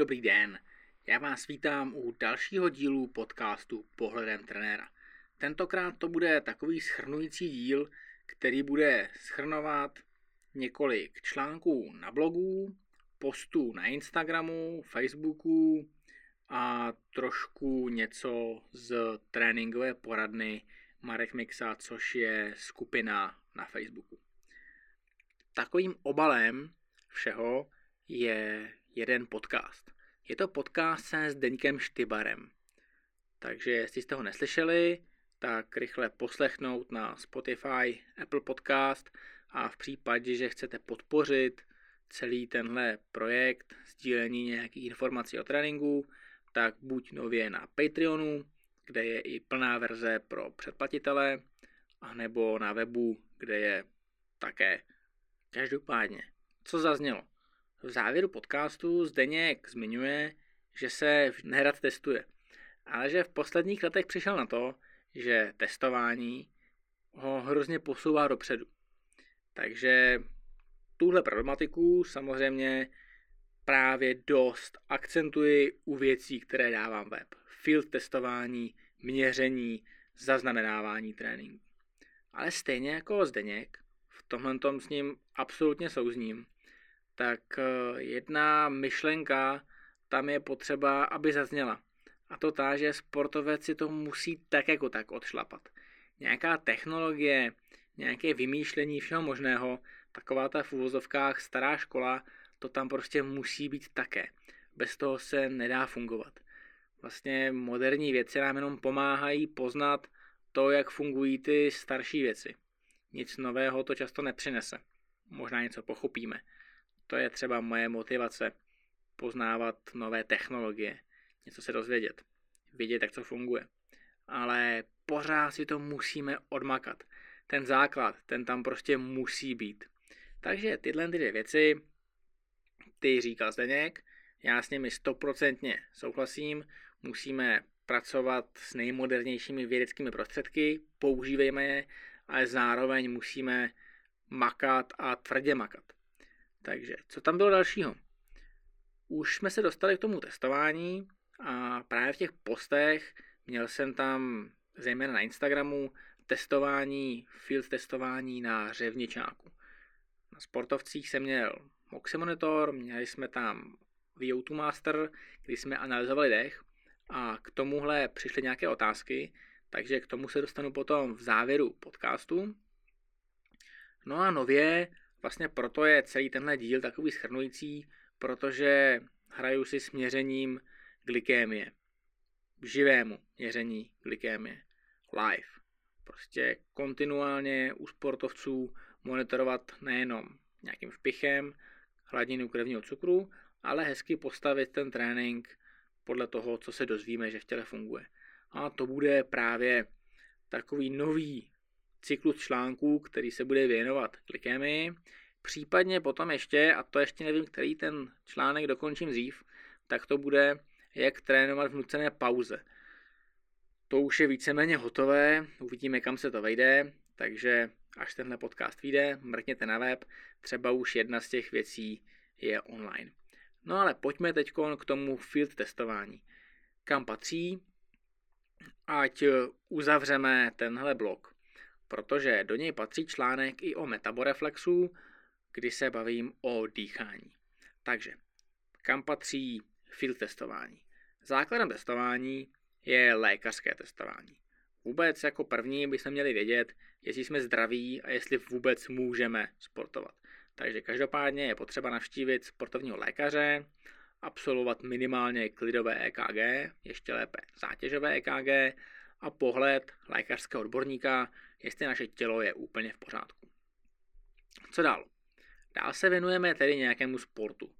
Dobrý den, já vás vítám u dalšího dílu podcastu Pohledem trenéra. Tentokrát to bude takový schrnující díl, který bude schrnovat několik článků na blogu, postů na Instagramu, Facebooku a trošku něco z tréninkové poradny Marek Mixa, což je skupina na Facebooku. Takovým obalem všeho je jeden podcast. Je to podcast se Zdeňkem Štybarem. Takže jestli jste ho neslyšeli, tak rychle poslechnout na Spotify, Apple Podcast a v případě, že chcete podpořit celý tenhle projekt, sdílení nějakých informací o tréninku, tak buď nově na Patreonu, kde je i plná verze pro předplatitele, anebo na webu, kde je také. Každopádně, co zaznělo? V závěru podcastu Zdeněk zmiňuje, že se nerad testuje, ale že v posledních letech přišel na to, že testování ho hrozně posouvá dopředu. Takže tuhle problematiku samozřejmě právě dost akcentuji u věcí, které dávám web. Field testování, měření, zaznamenávání tréninku. Ale stejně jako Zdeněk, v tomhle tom s ním absolutně souzním, tak eh, jedna myšlenka tam je potřeba, aby zazněla. A to tá, že sportovec si to musí tak jako tak odšlapat. Nějaká technologie, nějaké vymýšlení všeho možného, taková ta v úvozovkách stará škola, to tam prostě musí být také. Bez toho se nedá fungovat. Vlastně moderní věci nám jenom pomáhají poznat to, jak fungují ty starší věci. Nic nového to často nepřinese. Možná něco pochopíme. To je třeba moje motivace. Poznávat nové technologie, něco se dozvědět, vědět, jak to funguje. Ale pořád si to musíme odmakat. Ten základ, ten tam prostě musí být. Takže tyhle dvě věci, ty říkal Zdeněk, já s nimi stoprocentně souhlasím, musíme pracovat s nejmodernějšími vědeckými prostředky, používejme je, ale zároveň musíme makat a tvrdě makat. Takže, co tam bylo dalšího? Už jsme se dostali k tomu testování a právě v těch postech měl jsem tam, zejména na Instagramu, testování, field testování na řevničáku. Na sportovcích jsem měl Moxie Monitor, měli jsme tam VO2 Master, kdy jsme analyzovali dech a k tomuhle přišly nějaké otázky, takže k tomu se dostanu potom v závěru podcastu. No a nově Vlastně proto je celý tenhle díl takový schrnující, protože hraju si s měřením glykémie. Živému měření glykémie. Live. Prostě kontinuálně u sportovců monitorovat nejenom nějakým vpichem, hladinu krevního cukru, ale hezky postavit ten trénink podle toho, co se dozvíme, že v těle funguje. A to bude právě takový nový cyklus článků, který se bude věnovat glykémii. Případně potom ještě, a to ještě nevím, který ten článek dokončím dřív, tak to bude, jak trénovat v nucené pauze. To už je víceméně hotové, uvidíme, kam se to vejde, takže až tenhle podcast vyjde, mrkněte na web, třeba už jedna z těch věcí je online. No ale pojďme teď k tomu field testování. Kam patří, ať uzavřeme tenhle blok protože do něj patří článek i o metaboreflexu, kdy se bavím o dýchání. Takže, kam patří field testování? Základem testování je lékařské testování. Vůbec jako první bychom měli vědět, jestli jsme zdraví a jestli vůbec můžeme sportovat. Takže každopádně je potřeba navštívit sportovního lékaře, absolvovat minimálně klidové EKG, ještě lépe zátěžové EKG a pohled lékařského odborníka, jestli naše tělo je úplně v pořádku. Co dál? Dál se věnujeme tedy nějakému sportu.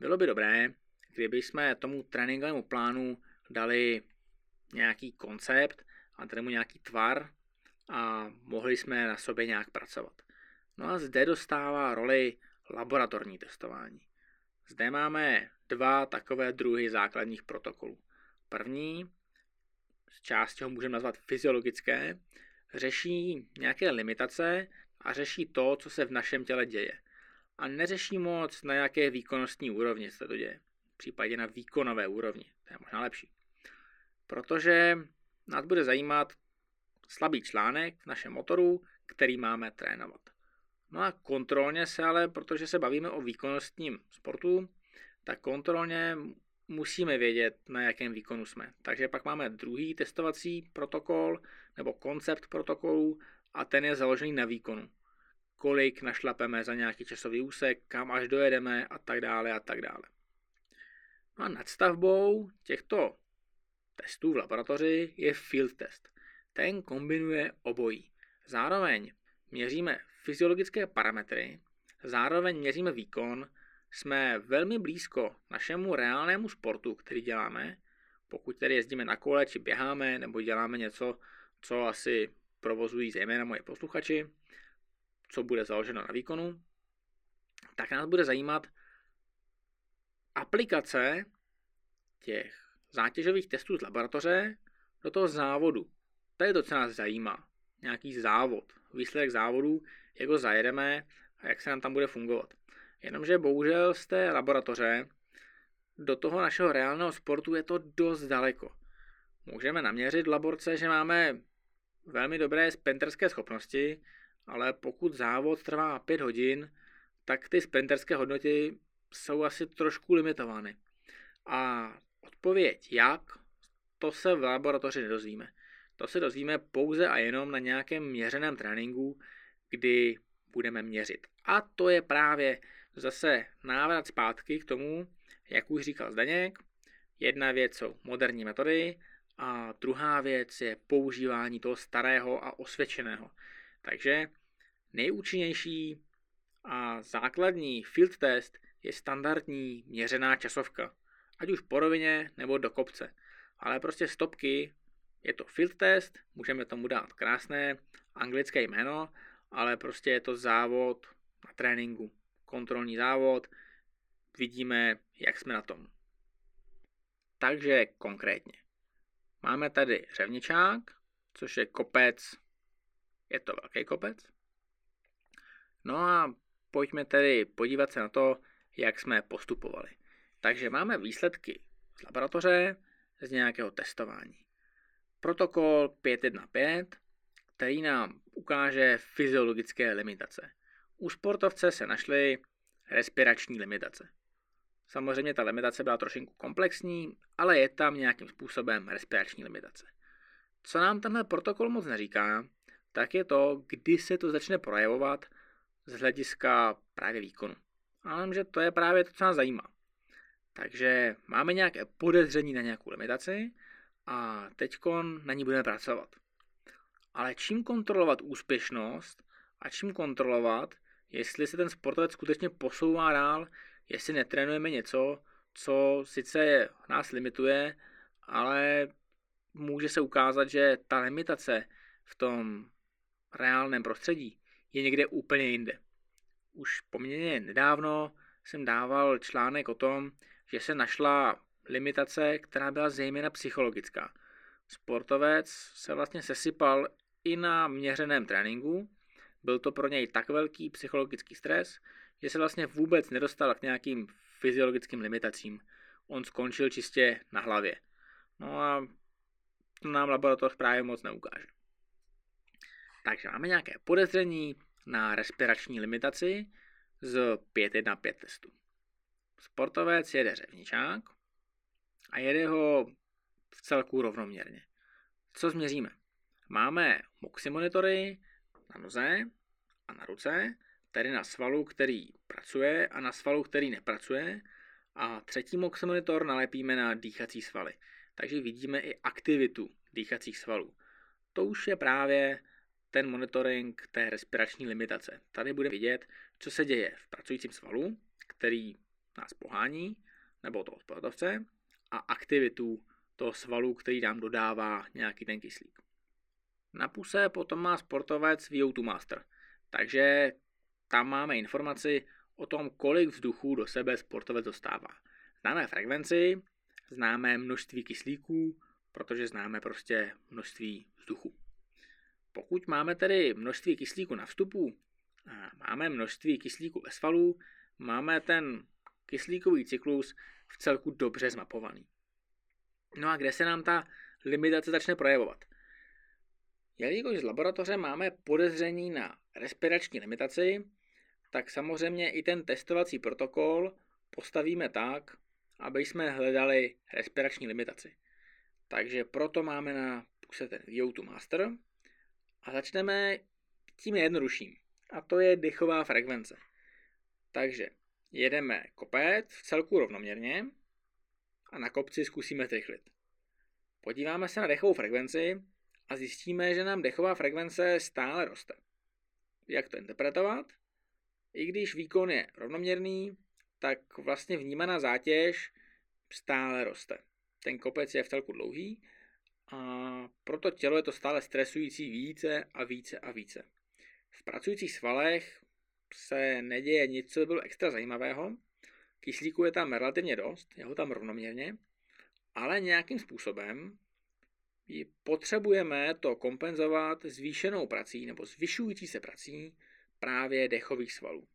Bylo by dobré, kdyby jsme tomu tréninkovému plánu dali nějaký koncept a tedy mu nějaký tvar a mohli jsme na sobě nějak pracovat. No a zde dostává roli laboratorní testování. Zde máme dva takové druhy základních protokolů. První, z části ho můžeme nazvat fyziologické, řeší nějaké limitace a řeší to, co se v našem těle děje. A neřeší moc na jaké výkonnostní úrovni se to děje. případě na výkonové úrovni. To je možná lepší. Protože nás bude zajímat slabý článek v našem motoru, který máme trénovat. No a kontrolně se ale, protože se bavíme o výkonnostním sportu, tak kontrolně musíme vědět, na jakém výkonu jsme. Takže pak máme druhý testovací protokol nebo koncept protokolu a ten je založený na výkonu. Kolik našlapeme za nějaký časový úsek, kam až dojedeme a tak dále a tak dále. No a nadstavbou těchto testů v laboratoři je field test. Ten kombinuje obojí. Zároveň měříme fyziologické parametry, zároveň měříme výkon, jsme velmi blízko našemu reálnému sportu, který děláme, pokud tedy jezdíme na kole, či běháme, nebo děláme něco, co asi provozují zejména moje posluchači, co bude založeno na výkonu, tak nás bude zajímat aplikace těch zátěžových testů z laboratoře do toho závodu. To je to, co nás zajímá. Nějaký závod, výsledek závodu, jak ho zajedeme a jak se nám tam bude fungovat. Jenomže bohužel z té laboratoře do toho našeho reálného sportu je to dost daleko. Můžeme naměřit v laborce, že máme velmi dobré sprinterské schopnosti, ale pokud závod trvá 5 hodin, tak ty sprinterské hodnoty jsou asi trošku limitovány. A odpověď jak, to se v laboratoři nedozvíme. To se dozvíme pouze a jenom na nějakém měřeném tréninku, kdy budeme měřit. A to je právě zase návrat zpátky k tomu, jak už říkal Zdeněk, jedna věc jsou moderní metody a druhá věc je používání toho starého a osvědčeného. Takže nejúčinnější a základní field test je standardní měřená časovka, ať už po rovině nebo do kopce. Ale prostě stopky je to field test, můžeme tomu dát krásné anglické jméno, ale prostě je to závod na tréninku kontrolní závod, vidíme, jak jsme na tom. Takže konkrétně. Máme tady řevničák, což je kopec, je to velký kopec. No a pojďme tedy podívat se na to, jak jsme postupovali. Takže máme výsledky z laboratoře, z nějakého testování. Protokol 515, který nám ukáže fyziologické limitace. U sportovce se našly respirační limitace. Samozřejmě ta limitace byla trošinku komplexní, ale je tam nějakým způsobem respirační limitace. Co nám tenhle protokol moc neříká, tak je to, kdy se to začne projevovat z hlediska právě výkonu. Ale že to je právě to, co nás zajímá. Takže máme nějaké podezření na nějakou limitaci a teď na ní budeme pracovat. Ale čím kontrolovat úspěšnost a čím kontrolovat, jestli se ten sportovec skutečně posouvá dál, jestli netrénujeme něco, co sice nás limituje, ale může se ukázat, že ta limitace v tom reálném prostředí je někde úplně jinde. Už poměrně nedávno jsem dával článek o tom, že se našla limitace, která byla zejména psychologická. Sportovec se vlastně sesypal i na měřeném tréninku, byl to pro něj tak velký psychologický stres, že se vlastně vůbec nedostal k nějakým fyziologickým limitacím. On skončil čistě na hlavě. No a to nám laboratoř právě moc neukáže. Takže máme nějaké podezření na respirační limitaci z 5.1.5 testu. Sportovec jede řevničák a jede ho v celku rovnoměrně. Co změříme? Máme moxy monitory, na noze a na ruce, tedy na svalu, který pracuje a na svalu, který nepracuje. A třetí MOX monitor nalepíme na dýchací svaly. Takže vidíme i aktivitu dýchacích svalů. To už je právě ten monitoring té respirační limitace. Tady bude vidět, co se děje v pracujícím svalu, který nás pohání, nebo toho sportovce, a aktivitu toho svalu, který nám dodává nějaký ten kyslík. Na puse potom má sportovec VO2 Master, takže tam máme informaci o tom, kolik vzduchu do sebe sportovec dostává. Známe frekvenci, známe množství kyslíků, protože známe prostě množství vzduchu. Pokud máme tedy množství kyslíku na vstupu, máme množství kyslíku ve svalu, máme ten kyslíkový cyklus, v celku dobře zmapovaný. No a kde se nám ta limitace začne projevovat? Jelikož z laboratoře máme podezření na respirační limitaci, tak samozřejmě i ten testovací protokol postavíme tak, aby jsme hledali respirační limitaci. Takže proto máme na puse ten VO2 Master a začneme tím jednodušším. A to je dechová frekvence. Takže jedeme kopec v celku rovnoměrně a na kopci zkusíme zrychlit. Podíváme se na dechovou frekvenci a zjistíme, že nám dechová frekvence stále roste. Jak to interpretovat? I když výkon je rovnoměrný, tak vlastně vnímaná zátěž stále roste. Ten kopec je v celku dlouhý a proto tělo je to stále stresující více a více a více. V pracujících svalech se neděje nic, co by bylo extra zajímavého. Kyslíku je tam relativně dost, je ho tam rovnoměrně, ale nějakým způsobem potřebujeme to kompenzovat zvýšenou prací nebo zvyšující se prací právě dechových svalů.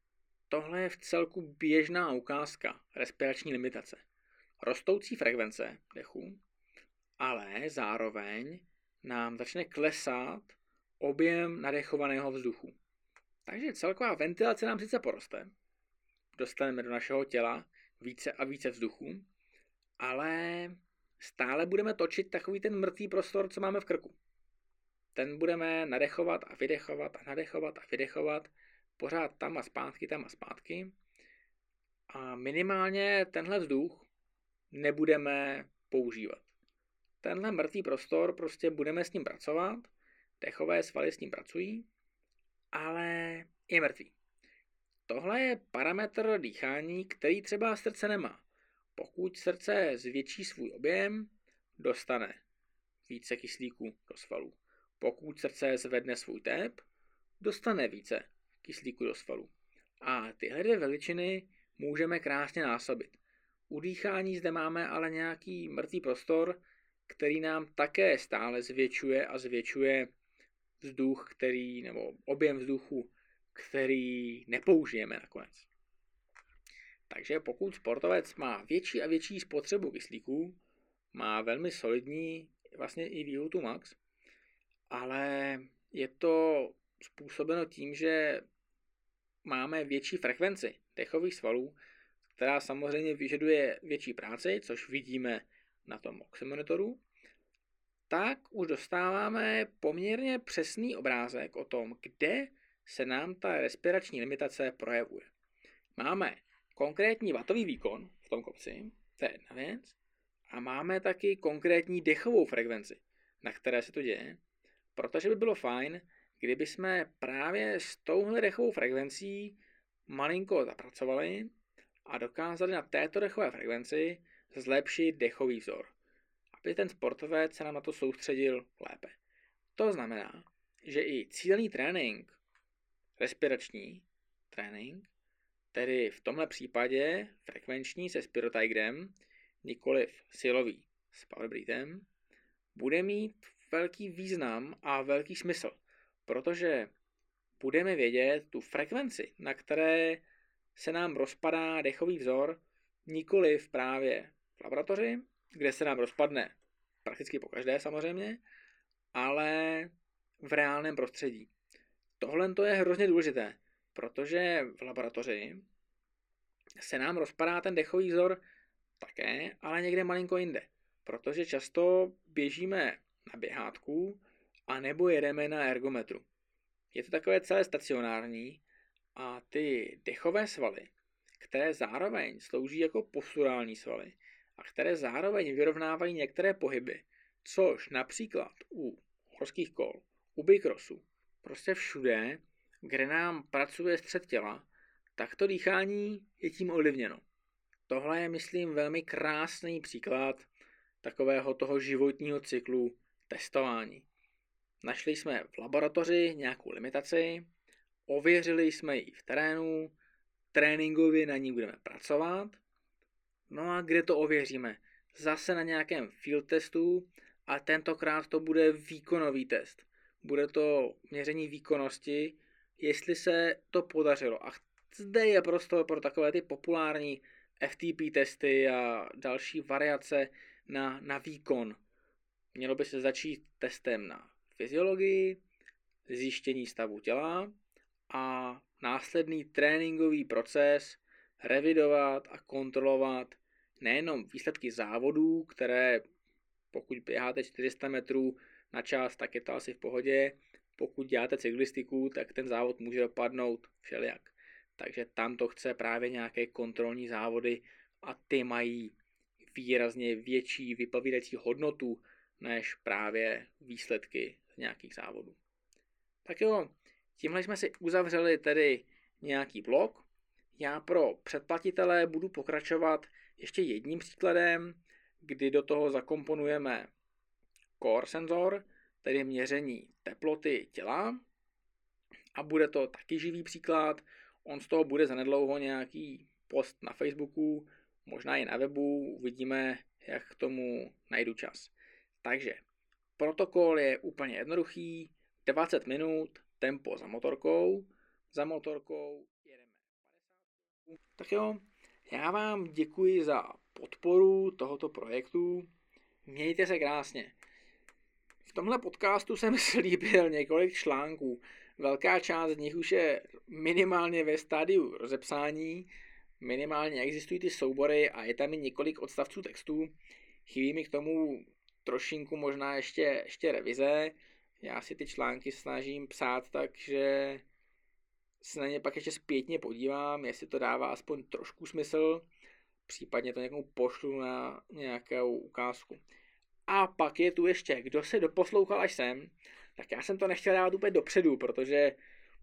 Tohle je v celku běžná ukázka respirační limitace. Rostoucí frekvence dechu, ale zároveň nám začne klesat objem nadechovaného vzduchu. Takže celková ventilace nám sice poroste, dostaneme do našeho těla více a více vzduchu, ale stále budeme točit takový ten mrtvý prostor, co máme v krku. Ten budeme nadechovat a vydechovat a nadechovat a vydechovat, pořád tam a zpátky, tam a zpátky. A minimálně tenhle vzduch nebudeme používat. Tenhle mrtvý prostor prostě budeme s ním pracovat, dechové svaly s ním pracují, ale je mrtvý. Tohle je parametr dýchání, který třeba srdce nemá. Pokud srdce zvětší svůj objem, dostane více kyslíku do svalů. Pokud srdce zvedne svůj tep, dostane více kyslíku do svalů. A tyhle dvě veličiny můžeme krásně násobit. U dýchání zde máme ale nějaký mrtvý prostor, který nám také stále zvětšuje a zvětšuje vzduch, který, nebo objem vzduchu, který nepoužijeme nakonec. Takže pokud sportovec má větší a větší spotřebu kyslíku, má velmi solidní vlastně i VO2 max, ale je to způsobeno tím, že máme větší frekvenci dechových svalů, která samozřejmě vyžaduje větší práci, což vidíme na tom oximonitoru, tak už dostáváme poměrně přesný obrázek o tom, kde se nám ta respirační limitace projevuje. Máme konkrétní vatový výkon v tom kopci, to je jedna věc, a máme taky konkrétní dechovou frekvenci, na které se to děje, protože by bylo fajn, kdyby jsme právě s touhle dechovou frekvencí malinko zapracovali a dokázali na této dechové frekvenci zlepšit dechový vzor, aby ten sportovec se nám na to soustředil lépe. To znamená, že i cílený trénink, respirační trénink, tedy v tomhle případě frekvenční se spirotigrem, nikoliv silový s powerbreathem, bude mít velký význam a velký smysl, protože budeme vědět tu frekvenci, na které se nám rozpadá dechový vzor, nikoli v právě v laboratoři, kde se nám rozpadne prakticky po každé samozřejmě, ale v reálném prostředí. Tohle to je hrozně důležité, protože v laboratoři se nám rozpadá ten dechový vzor také, ale někde malinko jinde, protože často běžíme na běhátku a nebo jedeme na ergometru. Je to takové celé stacionární a ty dechové svaly, které zároveň slouží jako posturální svaly a které zároveň vyrovnávají některé pohyby, což například u horských kol, u bikrosu, prostě všude, kde nám pracuje střed těla, tak to dýchání je tím ovlivněno. Tohle je, myslím, velmi krásný příklad takového toho životního cyklu testování. Našli jsme v laboratoři nějakou limitaci, ověřili jsme ji v terénu, tréninkově na ní budeme pracovat. No a kde to ověříme? Zase na nějakém field testu a tentokrát to bude výkonový test. Bude to měření výkonnosti, jestli se to podařilo. A zde je prostor pro takové ty populární FTP testy a další variace na, na výkon. Mělo by se začít testem na fyziologii, zjištění stavu těla a následný tréninkový proces revidovat a kontrolovat nejenom výsledky závodů, které pokud běháte 400 metrů na čas, tak je to asi v pohodě. Pokud děláte cyklistiku, tak ten závod může dopadnout všelijak. Takže tam to chce právě nějaké kontrolní závody a ty mají výrazně větší vypovídací hodnotu než právě výsledky z nějakých závodů. Tak jo, tímhle jsme si uzavřeli tedy nějaký blok. Já pro předplatitele budu pokračovat ještě jedním příkladem, kdy do toho zakomponujeme core senzor, tedy měření teploty těla. A bude to taky živý příklad. On z toho bude zanedlouho nějaký post na Facebooku, možná i na webu, uvidíme, jak k tomu najdu čas. Takže protokol je úplně jednoduchý, 20 minut, tempo za motorkou, za motorkou jedeme 50. Tak jo, já vám děkuji za podporu tohoto projektu. Mějte se krásně. Tomhle podcastu jsem slíbil několik článků. Velká část z nich už je minimálně ve stádiu rozepsání, minimálně existují ty soubory a je tam i několik odstavců textů. Chybí mi k tomu trošinku možná ještě, ještě revize. Já si ty články snažím psát tak, že se na ně pak ještě zpětně podívám, jestli to dává aspoň trošku smysl, případně to někomu pošlu na nějakou ukázku. A pak je tu ještě, kdo se doposlouchal až sem, tak já jsem to nechtěl dávat úplně dopředu, protože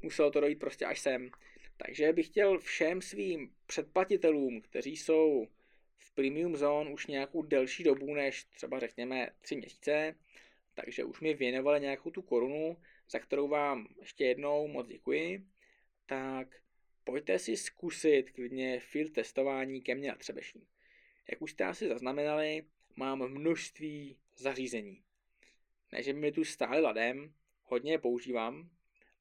muselo to dojít prostě až sem. Takže bych chtěl všem svým předplatitelům, kteří jsou v Premium Zone už nějakou delší dobu, než třeba řekněme 3 měsíce, takže už mi věnovali nějakou tu korunu, za kterou vám ještě jednou moc děkuji, tak pojďte si zkusit klidně field testování ke mně na Třebešín. Jak už jste asi zaznamenali, mám množství zařízení. Ne, že mi tu stále ladem, hodně je používám,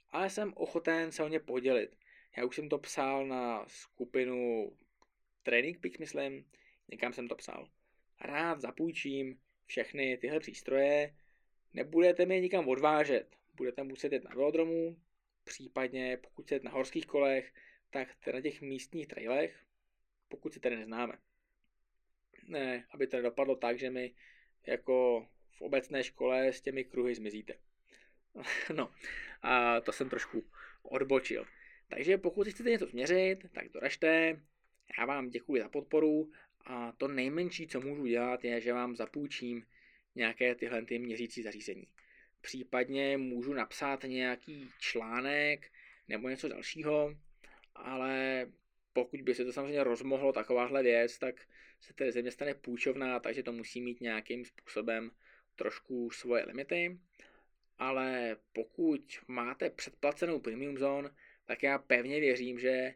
ale jsem ochoten se o ně podělit. Já už jsem to psal na skupinu Training Peaks, myslím, někam jsem to psal. Rád zapůjčím všechny tyhle přístroje, nebudete mě nikam odvážet, budete muset jít na velodromu, případně pokud jste na horských kolech, tak na těch místních trailech, pokud si tady neznáme. Ne, aby to nedopadlo tak, že mi jako v obecné škole s těmi kruhy zmizíte. no, a to jsem trošku odbočil. Takže pokud chcete něco změřit, tak doražte. Já vám děkuji za podporu a to nejmenší, co můžu dělat, je, že vám zapůjčím nějaké tyhle ty měřící zařízení. Případně můžu napsat nějaký článek nebo něco dalšího, ale pokud by se to samozřejmě rozmohlo takováhle věc, tak se té země stane půjčovná, takže to musí mít nějakým způsobem trošku svoje limity. Ale pokud máte předplacenou premium zone, tak já pevně věřím, že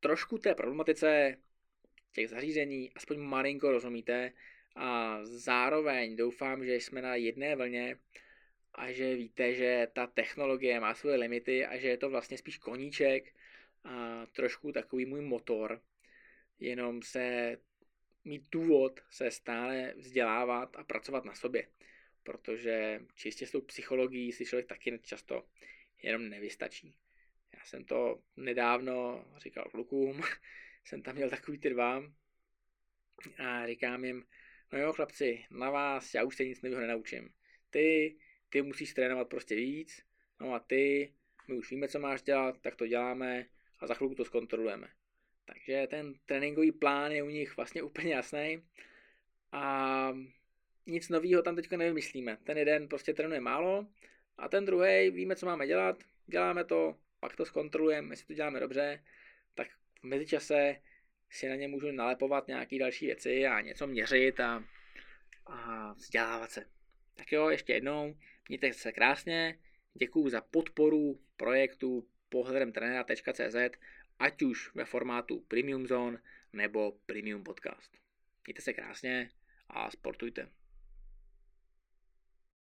trošku té problematice těch zařízení aspoň malinko rozumíte a zároveň doufám, že jsme na jedné vlně a že víte, že ta technologie má svoje limity a že je to vlastně spíš koníček a trošku takový můj motor, jenom se mít důvod se stále vzdělávat a pracovat na sobě, protože čistě s tou psychologií si člověk taky často jenom nevystačí. Já jsem to nedávno říkal klukům, jsem tam měl takový ty dva a říkám jim, no jo chlapci, na vás já už se nic nového nenaučím. Ty, ty musíš trénovat prostě víc, no a ty, my už víme, co máš dělat, tak to děláme a za chvilku to zkontrolujeme. Takže ten tréninkový plán je u nich vlastně úplně jasný. A nic nového tam teďka nevymyslíme. Ten jeden prostě trénuje málo a ten druhý víme, co máme dělat, děláme to, pak to zkontrolujeme, jestli to děláme dobře, tak v mezičase si na ně můžu nalepovat nějaké další věci a něco měřit a, a vzdělávat se. Tak jo, ještě jednou, mějte se krásně, děkuji za podporu projektu pohledem trenera.cz, ať už ve formátu Premium Zone nebo Premium Podcast. Mějte se krásně a sportujte.